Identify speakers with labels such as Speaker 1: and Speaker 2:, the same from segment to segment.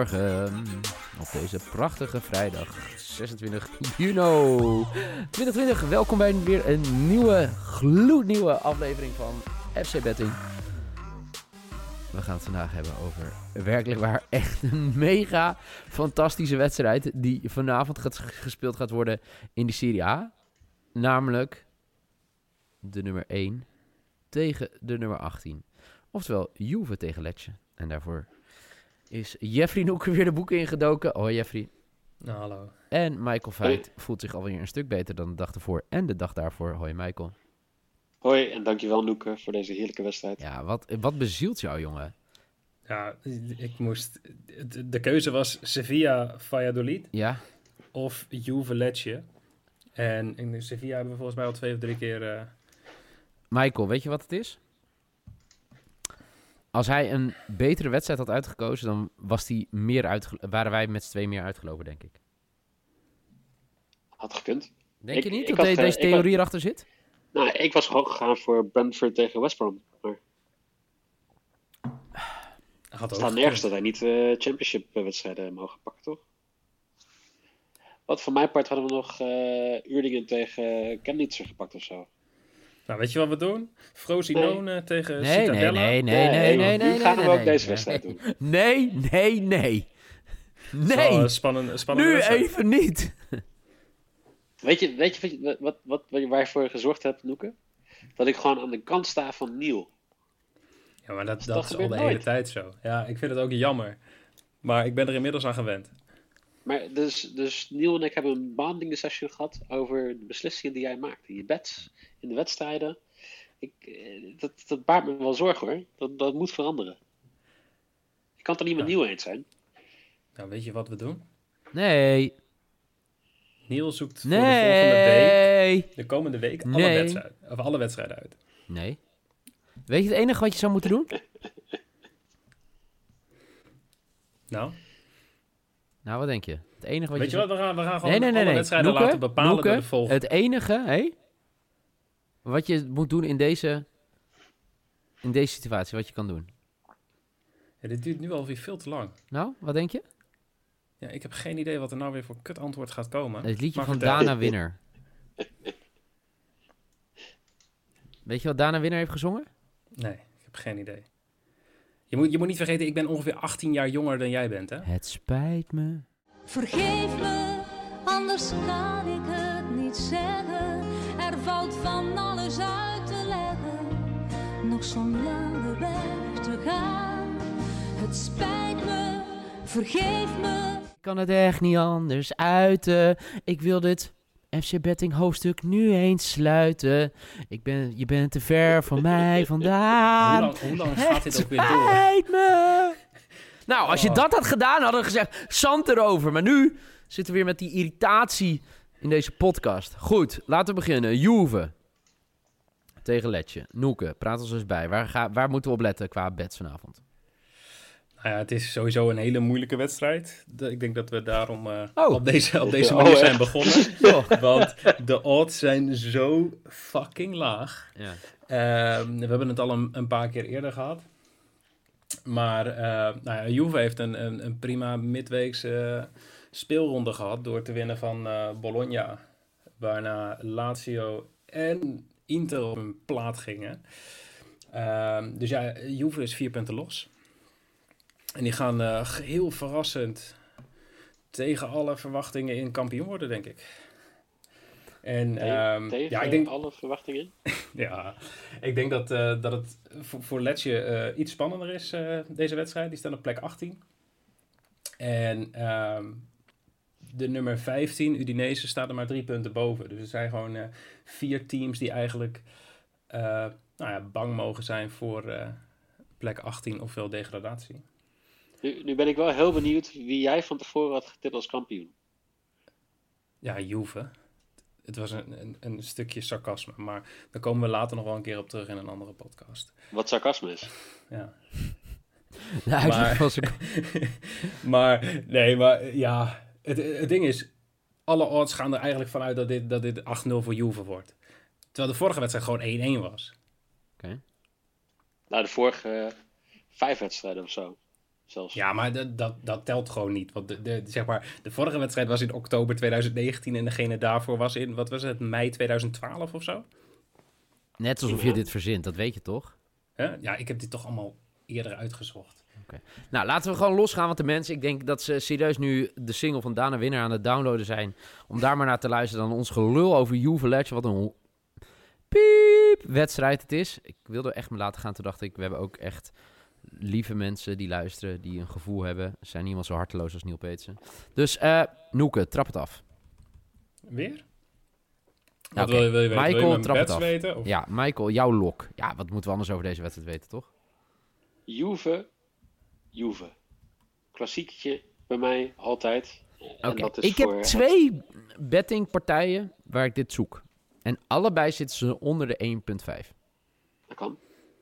Speaker 1: Op deze prachtige vrijdag 26 juni 2020. Welkom bij weer een nieuwe, gloednieuwe aflevering van FC Betting. We gaan het vandaag hebben over werkelijk waar echt een mega fantastische wedstrijd die vanavond gespeeld gaat worden in de Serie A. Namelijk de nummer 1 tegen de nummer 18. Oftewel Juve tegen Letje. En daarvoor is Jeffrey Noeken weer de boeken ingedoken. Hoi Jeffrey.
Speaker 2: Nou, hallo.
Speaker 1: En Michael Veit voelt zich alweer een stuk beter dan de dag ervoor en de dag daarvoor. Hoi Michael.
Speaker 3: Hoi en dankjewel Noeke voor deze heerlijke wedstrijd.
Speaker 1: Ja, wat, wat bezielt jou jongen?
Speaker 2: Ja, ik moest... De keuze was Sevilla Valladolid
Speaker 1: Ja?
Speaker 2: of Juve Lecce. En in Sevilla hebben we volgens mij al twee of drie keer... eh,
Speaker 1: Michael, weet je wat het is? Als hij een betere wedstrijd had uitgekozen, dan was die meer uitge- waren wij met z'n twee meer uitgelopen, denk ik.
Speaker 3: Had gekund.
Speaker 1: Denk
Speaker 3: Ik-
Speaker 1: je niet dat
Speaker 3: had, eh,
Speaker 1: deze theorie erachter zit?
Speaker 3: Nou, ik was gewoon gegaan voor Brentford tegen West Brom. Maar
Speaker 2: had
Speaker 3: het staat nergens dat wij niet eh championship wedstrijden mogen pakken, toch? Wat voor mijn part hadden we nog eh Uerdingen tegen Chemnitzer gepakt of zo.
Speaker 2: Nou, weet je wat we doen? Frosinone tegen
Speaker 1: Nee, nee, nee, nee, nee, nee, nee.
Speaker 3: Nu gaan
Speaker 1: nee,
Speaker 3: we ook
Speaker 1: nee,
Speaker 3: deze
Speaker 1: nee.
Speaker 3: wedstrijd doen.
Speaker 1: Nee, nee, nee. Nee,
Speaker 2: spannende, spannende
Speaker 1: nu
Speaker 2: wedstrijd.
Speaker 1: even niet.
Speaker 3: Weet je, weet je, wat, wat, wat, wat, waar je voor gezorgd hebt, Noeke? Dat ik gewoon aan de kant sta van Niel.
Speaker 2: Ja, maar dat,
Speaker 3: Dat
Speaker 2: dat is al de
Speaker 3: nooit.
Speaker 2: hele tijd zo. Ja, ik vind het ook jammer. Maar ik ben er inmiddels aan gewend.
Speaker 3: Maar dus, dus Niel en ik hebben een bonding session gehad over de beslissingen die jij maakt. In je bets, in de wedstrijden. Ik, eh, dat, dat baart me wel zorgen hoor. Dat, dat moet veranderen. Ik kan het er niet met
Speaker 2: Ja.
Speaker 3: Niel eens zijn.
Speaker 2: Nou, weet je wat we doen?
Speaker 1: Nee,
Speaker 2: Niel zoekt voor de volgende week, de komende week, alle,
Speaker 1: Nee.
Speaker 2: wedstrijden, of alle wedstrijden uit.
Speaker 1: nee. Weet je het enige wat je zou moeten doen?
Speaker 2: Nou,
Speaker 1: Nou, wat denk je? Het enige wat
Speaker 2: weet je
Speaker 1: je
Speaker 2: wat? We gaan, we gaan gewoon
Speaker 1: Nee, nee, nee,
Speaker 2: alle wedstrijden
Speaker 1: Noeke,
Speaker 2: laten bepalen
Speaker 1: Noeke,
Speaker 2: door de volgende.
Speaker 1: Het enige, hé? Wat je moet doen in deze, in deze situatie, wat je kan doen.
Speaker 2: Ja, dit duurt nu alweer veel te lang.
Speaker 1: Nou, wat denk je?
Speaker 2: Ja, ik heb geen idee wat er nou weer voor kut antwoord gaat komen.
Speaker 1: Het liedje
Speaker 2: Maar
Speaker 1: van
Speaker 2: vertel.
Speaker 1: Dana Winner. Weet je wat Dana Winner heeft gezongen?
Speaker 2: Nee, ik heb geen idee. Je moet, je moet niet vergeten, ik ben ongeveer 18 jaar jonger dan jij bent, hè?
Speaker 1: Het spijt me.
Speaker 4: Vergeef me, anders kan ik het niet zeggen. Er valt van alles uit te leggen. Nog zo'n lange weg te gaan. Het spijt me, vergeef me.
Speaker 1: Ik kan het echt niet anders uiten. Ik wil dit FC Betting hoofdstuk nu eens sluiten. Ik ben, je bent te ver van mij
Speaker 2: Hoe
Speaker 1: vandaan.
Speaker 2: lang, hoe lang gaat dit
Speaker 1: Het
Speaker 2: ook weer door?
Speaker 1: me. Nou, als je
Speaker 2: Oh.
Speaker 1: dat had gedaan, hadden we gezegd, zand erover. Maar nu zitten we weer met die irritatie in deze podcast. Goed, laten we beginnen. Juve tegen Letje. Noeke, praat ons eens bij. Waar, ga, waar moeten we op letten qua bets vanavond?
Speaker 2: Nou ja, het is sowieso een hele moeilijke wedstrijd. De- ik denk dat we daarom eh,
Speaker 1: Oh.
Speaker 2: op deze, op deze
Speaker 3: Oh,
Speaker 2: manier zijn begonnen.
Speaker 1: Oh.
Speaker 2: Want de odds zijn zo fucking laag.
Speaker 1: Ja.
Speaker 2: Ehm, we hebben het al een, een paar keer eerder gehad. Maar eh nou ja, Juve heeft een, een, een prima midweekse speelronde gehad door te winnen van eh, Bologna. Waarna Lazio en Inter op een plaat gingen. Ehm, dus ja, Juve is vier punten los. En die gaan eh, heel verrassend tegen alle verwachtingen in kampioen worden, denk ik. En
Speaker 3: Tegen,
Speaker 2: ehm,
Speaker 3: tegen
Speaker 2: ja, ik denk,
Speaker 3: alle verwachtingen.
Speaker 2: ja, ik denk dat, eh, dat het voor, voor Letje eh, iets spannender is, deze wedstrijd. Die staan op plek 18. En ehm, de nummer 15, Udinese, staat er maar drie punten boven. Dus er zijn gewoon vier teams die eigenlijk nou ja, bang mogen zijn voor plek 18 ofwel degradatie.
Speaker 3: Nu, nu ben ik wel heel benieuwd wie jij van tevoren had getiteld als kampioen.
Speaker 2: Ja, Juve. Het was een, een, een stukje sarcasme, maar daar komen we later nog wel een keer op terug in een andere podcast.
Speaker 3: Wat sarcasme is.
Speaker 2: Ja.
Speaker 1: Uitleg
Speaker 2: Maar-
Speaker 1: was ik...
Speaker 2: maar nee, maar ja, het, het ding is, alle odds gaan er eigenlijk vanuit dat dit, dat dit 8-0 voor Juve wordt. Terwijl de vorige wedstrijd gewoon 1-1 was.
Speaker 3: Nou, de vorige eh, vijf wedstrijden of zo. Zelfs.
Speaker 2: Ja, maar dat, dat, dat telt gewoon niet. Want de, de, zeg maar, de vorige wedstrijd was in oktober 2019 en degene daarvoor was in, wat was het, mei 2012 of zo?
Speaker 1: Net alsof je dit verzint, dat weet je toch?
Speaker 2: Hè? Ja, ik heb dit toch allemaal eerder uitgezocht.
Speaker 1: Nou, laten we gewoon losgaan, want de mensen, ik denk dat ze serieus nu de single van Dana Winner aan het downloaden zijn. Om daar maar naar te luisteren dan ons gelul over Juve Ledger. Wat een piep wedstrijd het is. Ik wilde er echt me laten gaan. Toen dacht ik, we hebben ook echt lieve mensen die luisteren, die een gevoel hebben. Zijn niemand zo harteloos als Neil Peetsen. Dus, eh Noeke, trap het af.
Speaker 2: Weer?
Speaker 1: Ja,
Speaker 2: Wat wil, je, wil je weten?
Speaker 1: Michael,
Speaker 2: wil je mijn
Speaker 1: trap het af.
Speaker 2: weten? Of?
Speaker 1: Ja, Michael, jouw lok. Ja, wat moeten we anders over deze wedstrijd weten, toch?
Speaker 3: Juve, Juve. Klassieketje bij mij altijd.
Speaker 1: Oké, ik
Speaker 3: voor
Speaker 1: heb twee bettingpartijen waar ik dit zoek. En allebei zitten ze onder de 1.5.
Speaker 3: Dat kan.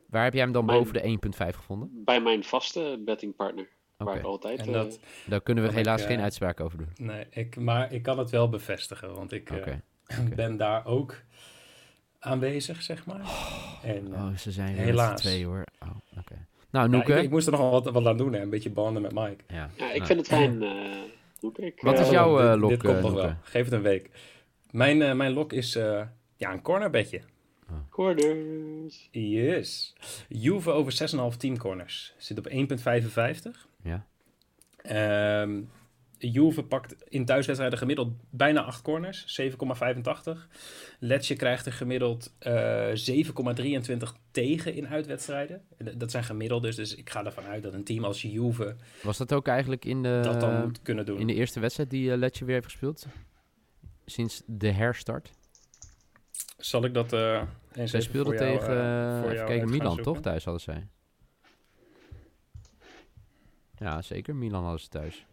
Speaker 1: Waar heb jij hem dan
Speaker 3: Mijn-
Speaker 1: boven de 1.5 gevonden?
Speaker 3: Bij mijn vaste bettingpartner. Waar ik altijd...
Speaker 2: En
Speaker 3: eh,
Speaker 2: dat,
Speaker 1: daar kunnen we
Speaker 2: ik,
Speaker 1: helaas
Speaker 2: eh,
Speaker 1: geen uitspraak over doen.
Speaker 2: nee, ik, maar ik kan het wel bevestigen, want ik eh, ben daar ook aanwezig, zeg maar. En, eh,
Speaker 1: Oh, ze zijn er
Speaker 2: helaas.
Speaker 1: twee hoor. Oh, oké. Nou,
Speaker 2: ja,
Speaker 1: Noeke.
Speaker 2: ik, ik moest er nog wel wat, wat aan doen, hè, een beetje banden met Mike.
Speaker 1: ja.
Speaker 3: ja, ik
Speaker 1: nou,
Speaker 3: vind het fijn. eh. Ik,
Speaker 1: Wat
Speaker 3: eh,
Speaker 1: is jouw, eh,
Speaker 2: dit,
Speaker 1: lok,
Speaker 2: Dit komt
Speaker 1: eh,
Speaker 2: nog wel. Geef het een week. Mijn, eh, mijn lok is eh, ja, een cornerbedje.
Speaker 3: Corners.
Speaker 2: Yes. Juve over 6,5 teamcorners. Zit op 1,55.
Speaker 1: Ja.
Speaker 2: Ehm Juve pakt in thuiswedstrijden gemiddeld bijna 8 corners, 7,85. Letje krijgt er gemiddeld eh 7,23 tegen in uitwedstrijden. En dat- Dat zijn gemiddeld dus, dus ik ga ervan uit dat een team als Juve
Speaker 1: Was dat ook eigenlijk in de,
Speaker 2: dat dan moet kunnen doen.
Speaker 1: in de eerste wedstrijd die uh, Letje weer heeft gespeeld? Sinds de herstart?
Speaker 2: Zal ik dat eh eens
Speaker 1: Zij
Speaker 2: even
Speaker 1: speelde
Speaker 2: voor jou,
Speaker 1: tegen,
Speaker 2: eh, jou
Speaker 1: kijken, Milan toch? Thuis hadden zij. Ja, zeker. Milan hadden ze thuis.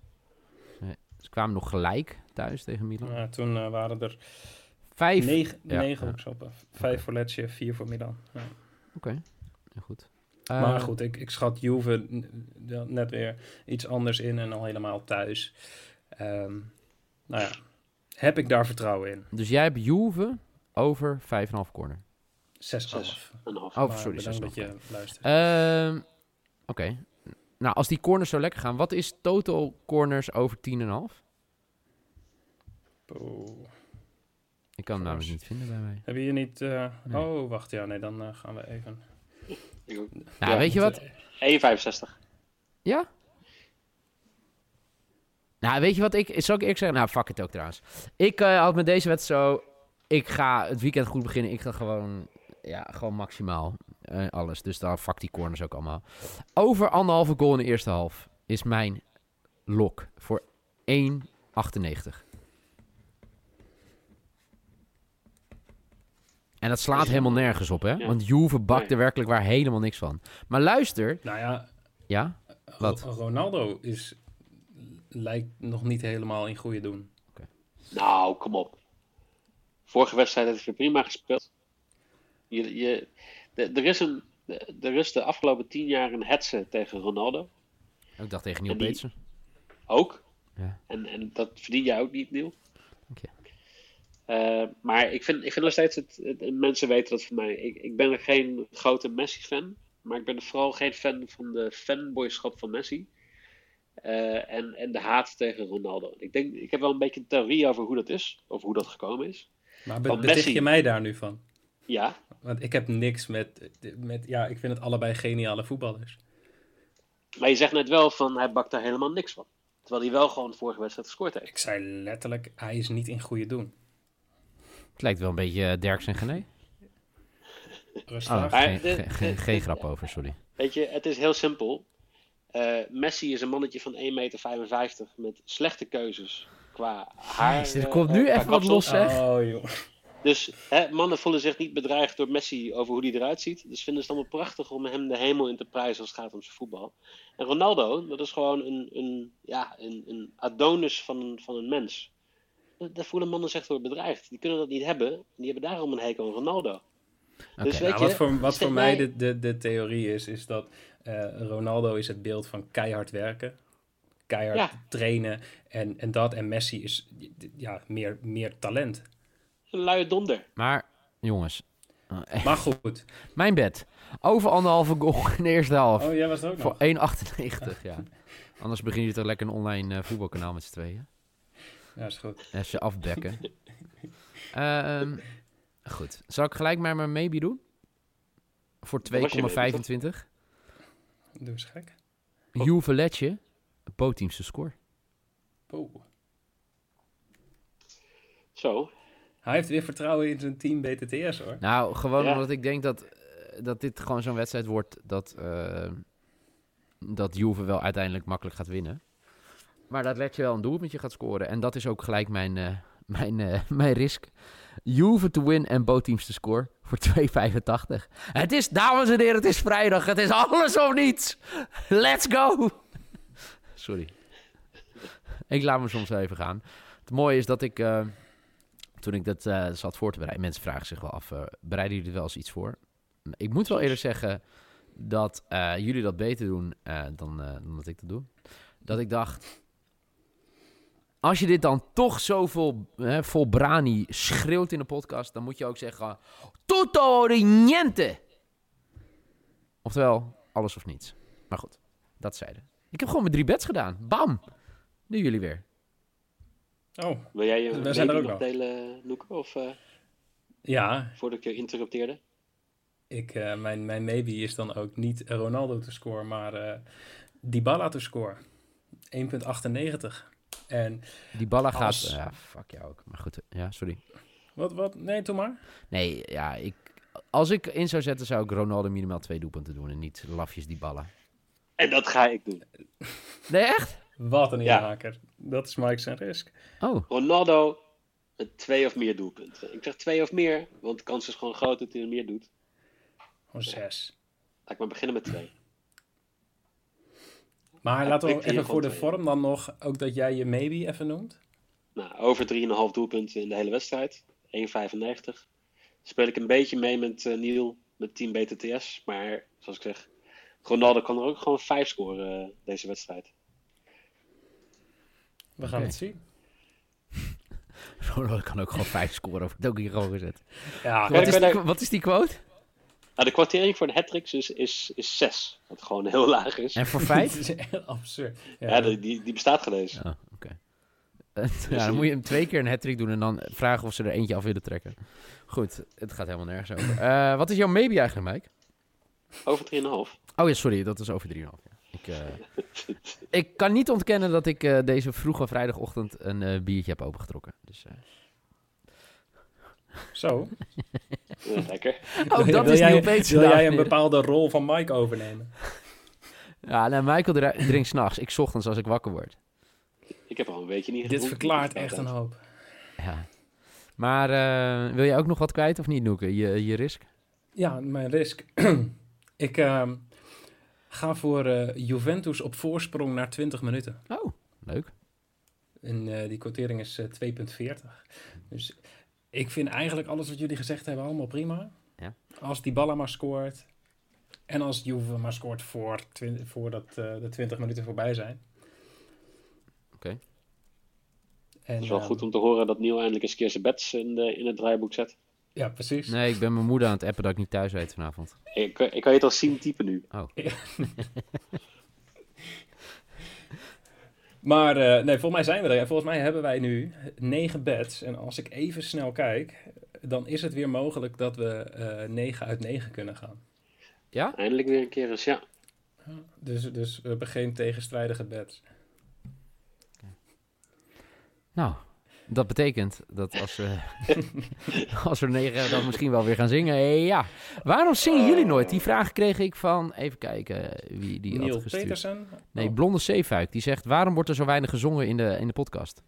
Speaker 1: Ze kwamen nog gelijk thuis tegen Milan.
Speaker 2: Ja, toen eh, waren er
Speaker 1: Vijf.
Speaker 2: negen,
Speaker 1: Ja,
Speaker 2: negen
Speaker 1: ja.
Speaker 2: Vijf voor Letje, vier voor Milan. Ja.
Speaker 1: Oké, goed.
Speaker 2: maar goed, ik, ik schat Juve net weer iets anders in en al helemaal thuis. Ehm, nou ja, heb ik daar vertrouwen in.
Speaker 1: Dus jij hebt Juve over 5,5 corner.
Speaker 2: 6
Speaker 3: Zes. Een half.
Speaker 1: Oh,
Speaker 2: Maar
Speaker 1: sorry,
Speaker 2: bedankt
Speaker 1: 6,5.
Speaker 2: dat je luistert.
Speaker 1: Ehm, Oké. Nou, als die corners zo lekker gaan, wat is total corners over 10,5?
Speaker 2: Oeh.
Speaker 1: Ik kan hem namelijk niet vinden bij mij.
Speaker 2: Heb je hier niet... eh,
Speaker 1: Nee.
Speaker 2: Oh, wacht. Ja, nee, dan eh, gaan we even...
Speaker 3: Ik ook.
Speaker 1: Nou,
Speaker 2: Ja,
Speaker 1: weet je wat?
Speaker 3: 1,65.
Speaker 1: Ja? Nou, weet je wat ik... Zal ik eerlijk zeggen? Nou, fuck het ook trouwens. Ik eh, had met deze wedstrijd zo... Ik ga het weekend goed beginnen. Ik ga gewoon... Ja, gewoon maximaal eh, alles. Dus daar fuck die corners ook allemaal. Over anderhalve goal in de eerste half is mijn lok voor 1,98. En dat slaat helemaal nergens op, hè?
Speaker 3: Ja.
Speaker 1: Want Juve bakt
Speaker 3: Nee.
Speaker 1: er werkelijk waar helemaal niks van. Maar luister...
Speaker 2: Nou ja,
Speaker 1: Ja? Wat?
Speaker 2: Ro- Ronaldo is, lijkt nog niet helemaal in goede doen.
Speaker 3: Nou, kom op. Vorige wedstrijd heeft hij prima gespeeld. Je, je, de- er, is een, de- er is de afgelopen tien jaar een hetze tegen Ronaldo.
Speaker 1: Ik dacht tegen Neil Peetsen.
Speaker 3: Ook.
Speaker 1: Ja.
Speaker 3: En, en dat verdien jij ook niet, Neil.
Speaker 1: Dank je.
Speaker 3: Eh, maar ik vind, ik vind nog steeds, het, het- mensen weten dat van mij. Ik, ik ben geen grote Messi-fan. Maar ik ben vooral geen fan van de fanboyschap van Messi. Eh, en, en de haat tegen Ronaldo. Ik, denk, ik heb wel een beetje een theorie over hoe dat is. Over hoe dat gekomen is.
Speaker 2: Maar be beticht je mij daar nu van?
Speaker 3: Ja,
Speaker 2: Want ik heb niks met, met... Ja, ik vind het allebei geniale voetballers.
Speaker 3: Maar je zegt net wel van hij bakt daar helemaal niks van. Terwijl hij wel gewoon de vorige wedstrijd gescoord heeft.
Speaker 2: Ik zei letterlijk, hij is niet in goede doen.
Speaker 1: Het lijkt wel een beetje eh, Derks en Gené.
Speaker 2: Rustig.
Speaker 1: Oh,
Speaker 3: Maar
Speaker 1: geen,
Speaker 3: de-
Speaker 1: geen- geen,
Speaker 3: de-
Speaker 1: geen
Speaker 3: de-
Speaker 1: grap over, sorry.
Speaker 3: Weet je, het is heel simpel. Eh, Messi is een mannetje van 1,55 meter met slechte keuzes qua haar.
Speaker 1: Jezus, er
Speaker 3: eh,
Speaker 1: komt nu
Speaker 3: qua
Speaker 1: even wat los, zeg.
Speaker 2: Oh joh.
Speaker 3: Dus hè, mannen voelen zich niet bedreigd door Messi over hoe hij eruit ziet. Dus vinden ze het allemaal prachtig om hem de hemel in te prijzen als het gaat om zijn voetbal. En Ronaldo, dat is gewoon een, een, ja, een, een Adonis van, een- van een mens. Daar- voelen mannen zich door bedreigd. Die kunnen dat niet hebben. En die hebben daarom een hekel aan Ronaldo. Dus
Speaker 1: Oké.
Speaker 3: weet
Speaker 2: Nou,
Speaker 3: je,
Speaker 2: wat voor, wat voor mij
Speaker 3: mij-
Speaker 2: de, de, de theorie is, is dat eh, Ronaldo is het beeld van keihard werken. Keihard
Speaker 3: Ja.
Speaker 2: trainen en, en dat. En Messi is ja, meer, meer talent.
Speaker 3: Een luie donder.
Speaker 1: Maar, jongens,
Speaker 2: Maar goed.
Speaker 1: mijn bed. Over anderhalve goal in de eerste helft.
Speaker 2: Oh, jij was er ook
Speaker 1: Voor
Speaker 2: nog.
Speaker 1: 1,98, ja. Anders begin je toch lekker een online eh, voetbalkanaal met z'n tweeën.
Speaker 2: Ja, is goed.
Speaker 1: Als je afbekken. Ehm, goed. Zal ik gelijk maar mijn maybe doen? Voor
Speaker 3: Dat was je maybe,
Speaker 1: 2,25.
Speaker 2: Doe eens gek.
Speaker 1: Juve Letje, bootteamse score.
Speaker 2: Oh.
Speaker 3: Zo.
Speaker 2: Hij heeft weer vertrouwen in zijn team BTTS hoor.
Speaker 1: Nou, gewoon
Speaker 3: Ja.
Speaker 1: omdat ik denk dat, eh, dat dit gewoon zo'n wedstrijd wordt dat, eh, dat Juve wel uiteindelijk makkelijk gaat winnen. Maar dat Letje wel een doelpuntje gaat scoren. En dat is ook gelijk mijn, eh, mijn, eh, mijn risk. Juve to win en bootteams te score voor 2,85. Het is, dames en heren, het is vrijdag. Het is alles of niets. Let's go. Sorry. Ik laat me soms even gaan. Het mooie is dat ik, eh, toen ik dat eh, zat voor te bereiden, mensen vragen zich wel af, eh, bereiden jullie er wel eens iets voor? Ik moet wel eerlijk zeggen dat jullie dat beter doen dan, dan dat ik dat doe. Dat ik dacht, als je dit dan toch zo vol, brani schreeuwt in de podcast, dan moet je ook zeggen, tutto niente. Oftewel, alles of niets. Maar goed, dat zeiden. Ik heb gewoon mijn drie bets gedaan. Bam! Nu jullie weer.
Speaker 2: Oh,
Speaker 3: Wil jij je
Speaker 2: We zijn er ook
Speaker 3: nog delen, Noeke? Of eh,
Speaker 2: ja.
Speaker 3: voordat ik je interrupteerde?
Speaker 2: Ik, eh, mijn, mijn maybe is dan ook niet Ronaldo te scoren, maar eh Dybala te scoren. 1,98. En
Speaker 1: Die ballen gaat... Ja, fuck jou ook. Maar goed, ja, sorry.
Speaker 2: wat, wat? Nee, doe maar.
Speaker 1: Nee, ja, ik, als ik in zou zetten, zou ik Ronaldo minimaal twee doelpunten doen en niet lafjes die ballen.
Speaker 3: En dat ga ik doen.
Speaker 1: Nee, echt?
Speaker 2: Wat een
Speaker 3: Ja.
Speaker 2: inhaker. Dat is Mike zijn risk.
Speaker 1: Oh,
Speaker 3: Ronaldo met twee of meer doelpunten. Ik zeg twee of meer, want de kans is gewoon groot dat hij er meer doet.
Speaker 2: Gewoon zes.
Speaker 3: Laat ik maar beginnen met twee.
Speaker 2: Maar
Speaker 3: Ja,
Speaker 2: laten we even voor de
Speaker 3: twee.
Speaker 2: vorm dan nog, ook dat jij je maybe even noemt.
Speaker 3: Nou, over 3,5 doelpunten in de hele wedstrijd. 1,95. Speel ik een beetje mee met eh Niel, met team BTTS. Maar zoals ik zeg, Ronaldo kan er ook gewoon 5 scoren eh, deze wedstrijd.
Speaker 2: We gaan het zien.
Speaker 1: Ronaldo kan ook gewoon vijf scoren. Of het ook hier gewoon gezet.
Speaker 2: Ja,
Speaker 3: Ja,
Speaker 1: Wat is, die, wat is die quote?
Speaker 3: Nou, de kwartering voor de hat is, is, is 6. Wat gewoon heel laag is.
Speaker 1: En voor
Speaker 2: het
Speaker 1: vijf?
Speaker 2: is echt absurd. Ja,
Speaker 3: Ja, die, die, bestaat geweest.
Speaker 1: Oh, oké. Eh, ja, dan moet je hem twee keer een hat doen en dan vragen of ze er eentje af willen trekken. Goed, het gaat helemaal nergens over. Eh, wat is jouw maybe eigenlijk, Mike?
Speaker 3: Over 3,5.
Speaker 1: Oh ja, sorry, dat is over 3,5. Ja. Ik, eh, ik kan niet ontkennen dat ik eh, deze vroege vrijdagochtend een eh, biertje heb opengetrokken. Dus, eh,
Speaker 2: Zo.
Speaker 3: Lekker.
Speaker 1: ook dat
Speaker 2: wil
Speaker 1: is
Speaker 2: jij,
Speaker 1: nieuw Peets
Speaker 2: Wil jij een bepaalde rol van Mike overnemen?
Speaker 1: Ja, nou, Michael drinkt s'nachts. Ik 's ochtends als ik wakker word.
Speaker 3: Ik heb al een weekje niet
Speaker 2: Dit
Speaker 3: gedronken.
Speaker 2: verklaart echt een hoop.
Speaker 1: Ja. Maar eh, wil je ook nog wat kwijt of niet, Noeke? Je, je risk?
Speaker 2: Ja, mijn risk. ik ehm, ga voor eh, Juventus op voorsprong naar 20 minuten.
Speaker 1: Oh, leuk.
Speaker 2: En eh, die quotering is eh, 2,40. Dus ik vind eigenlijk alles wat jullie gezegd hebben allemaal prima.
Speaker 1: Ja.
Speaker 2: Als die Balla maar scoort. En als Juve maar scoort voor voordat eh, de 20 minuten voorbij zijn.
Speaker 1: Oké.
Speaker 2: En,
Speaker 3: Het is wel
Speaker 2: ehm,
Speaker 3: goed om te horen dat Neil eindelijk eens een keer zijn bets in, de, in het draaiboek zet.
Speaker 2: Ja, precies.
Speaker 1: Nee, ik ben mijn moeder aan het appen dat ik niet thuis weet vanavond.
Speaker 3: Ik, ik kan je het al zien typen nu.
Speaker 2: Maar eh, nee, volgens mij zijn we er. En volgens mij hebben wij nu negen bets. En als ik even snel kijk, dan is het weer mogelijk dat we eh 9 uit 9 kunnen gaan.
Speaker 1: Ja?
Speaker 3: Eindelijk weer een keer eens, ja.
Speaker 2: Dus, dus we hebben geen tegenstrijdige bets.
Speaker 1: Nou, dat betekent dat als we, als we negen dan misschien wel weer gaan zingen. Ja, waarom zingen jullie nooit? Die vraag kreeg ik van, even kijken wie die
Speaker 2: Neil
Speaker 1: had gestuurd.
Speaker 2: Petersen?
Speaker 1: Nee,
Speaker 2: Oh.
Speaker 1: Blonde Zeefuik. Die zegt, waarom wordt er zo weinig gezongen in de, in de podcast?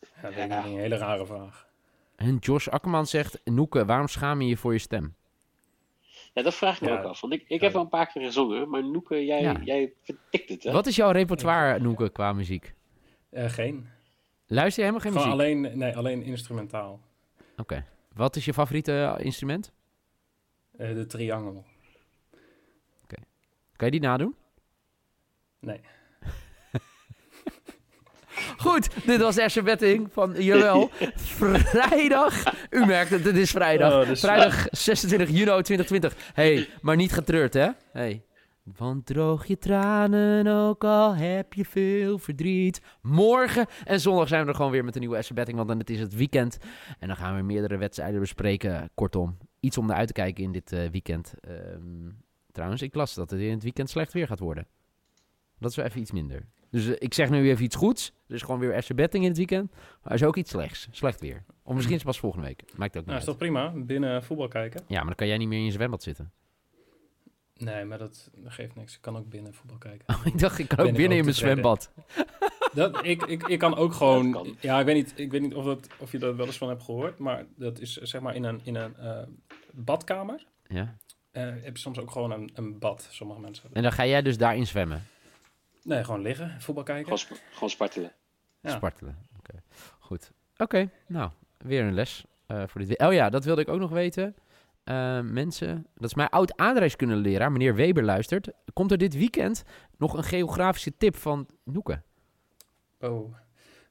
Speaker 2: Ja, dat vind ik een hele rare vraag.
Speaker 1: En Josh Akkerman zegt, Noeke, waarom schaam je je voor je stem?
Speaker 3: Ja, dat vraag ik me
Speaker 2: Ja.
Speaker 3: ook af. Want ik, ik heb wel een paar keer gezongen, maar Noeke, jij,
Speaker 1: Ja.
Speaker 3: jij vertikt het, hè?
Speaker 1: Wat is jouw repertoire, Noeke, qua muziek?
Speaker 2: Eh, geen.
Speaker 1: Luister je helemaal geen
Speaker 2: Gewoon
Speaker 1: muziek?
Speaker 2: alleen, nee, alleen instrumentaal.
Speaker 1: Oké. Wat is je favoriete eh, instrument?
Speaker 2: Eh, de triangel.
Speaker 1: Kan je die nadoen?
Speaker 2: Nee.
Speaker 1: Goed, dit was Asher Betting van Jawel. Vrijdag. U merkt het, het is vrijdag.
Speaker 2: Oh, dus-
Speaker 1: Vrijdag 26 juni 2020. hey, maar niet getreurd, hè? hey. Want droog je tranen, ook al heb je veel verdriet. Morgen en zondag zijn we er gewoon weer met een nieuwe Asher Betting, want dan het is het weekend. En dan gaan we meerdere wedstrijden bespreken. Kortom, iets om naar uit te kijken in dit eh, weekend. Ehm, trouwens, ik las dat het in het weekend slecht weer gaat worden. Dat is wel even iets minder. Dus eh, ik zeg nu even iets goeds. Dus gewoon weer Asher Betting in het weekend. Maar er is ook iets slechts. Slecht weer. Of misschien is het pas volgende week. Maakt ook niet
Speaker 2: Nou, is
Speaker 1: uit.
Speaker 2: toch prima? Binnen voetbal kijken?
Speaker 1: Ja, maar dan kan jij niet meer in je zwembad zitten.
Speaker 2: Nee, maar dat, dat geeft niks. Ik kan ook binnen voetbal kijken.
Speaker 1: Oh, ik dacht, ik kan ook binnen in mijn zwembad.
Speaker 2: Dat, ik, ik, ik kan ook gewoon...
Speaker 3: Kan.
Speaker 2: Ja, ik weet niet, ik weet niet of, dat, of je dat wel eens van hebt gehoord. Maar dat is zeg maar in een, in een eh, badkamer.
Speaker 1: Ja.
Speaker 2: eh, heb je soms ook gewoon een, een bad. Sommige mensen hebben.
Speaker 1: En dan ga jij dus daarin zwemmen.
Speaker 2: Nee, gewoon liggen. Voetbal kijken.
Speaker 3: Gewoon, sp- gewoon spartelen.
Speaker 2: Ja.
Speaker 1: Spartelen. Oké, goed. Oké, nou, weer een les eh, voor dit. Oh ja, dat wilde ik ook nog weten. Eh, mensen, dat is mijn oud aardrijkskundeleraar, meneer Weber, luistert. Komt er dit weekend nog een geografische tip van Noeke?
Speaker 2: Oh.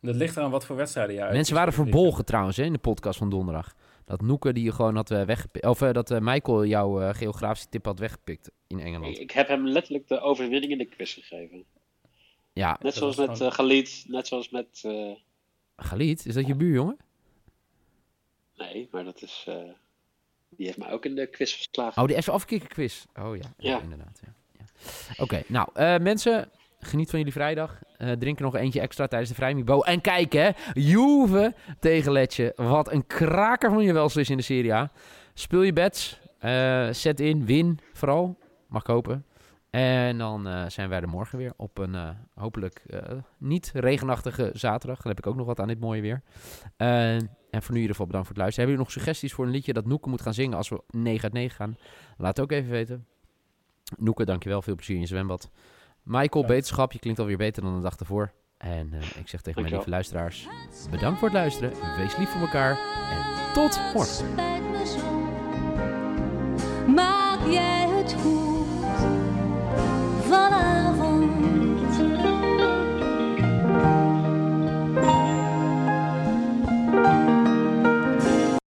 Speaker 2: Dat ligt eraan wat voor wedstrijden je uit.
Speaker 1: Mensen waren verbolgen trouwens hè, in de podcast van donderdag. Dat Noeke die je gewoon had uh, weggepikt. Of uh, dat uh, Michael jouw uh, geografische tip had weggepikt in Engeland.
Speaker 3: Ik, heb hem letterlijk de overwinning in de quiz gegeven.
Speaker 1: Ja,
Speaker 3: net zoals met uh, Galit, net zoals met. Uh...
Speaker 1: Galit, is dat je buurjongen?
Speaker 3: Nee, maar dat is. Die heeft mij ook in de quiz verslagen.
Speaker 1: Oh, de even afkikken quiz. Oh ja, ja.
Speaker 3: ja.
Speaker 1: inderdaad. Ja. ja. Oké, okay, nou uh, mensen, geniet van jullie vrijdag. Uh, drink er nog eentje extra tijdens de Vrijmibo. En kijk hè, Juve tegen Letje. Wat een kraker van je welste in de Serie A. Speel je bets, uh, zet in, win vooral. Mag ik hopen. En dan uh, zijn wij er morgen weer op een uh, hopelijk uh, niet regenachtige zaterdag. Dan heb ik ook nog wat aan dit mooie weer. En voor nu in ieder geval bedankt voor het luisteren. Hebben jullie nog suggesties voor een liedje dat Noeke moet gaan zingen als we 9 uit 9 gaan? Laat het ook even weten. Noeke, dankjewel. Veel plezier in je zwembad. Michael, ja. beterschap. Je klinkt alweer beter dan de dag ervoor. En uh, ik zeg tegen mijn lieve luisteraars, bedankt voor het luisteren. Wees lief voor elkaar. En tot morgen.
Speaker 4: Maak jij het goed.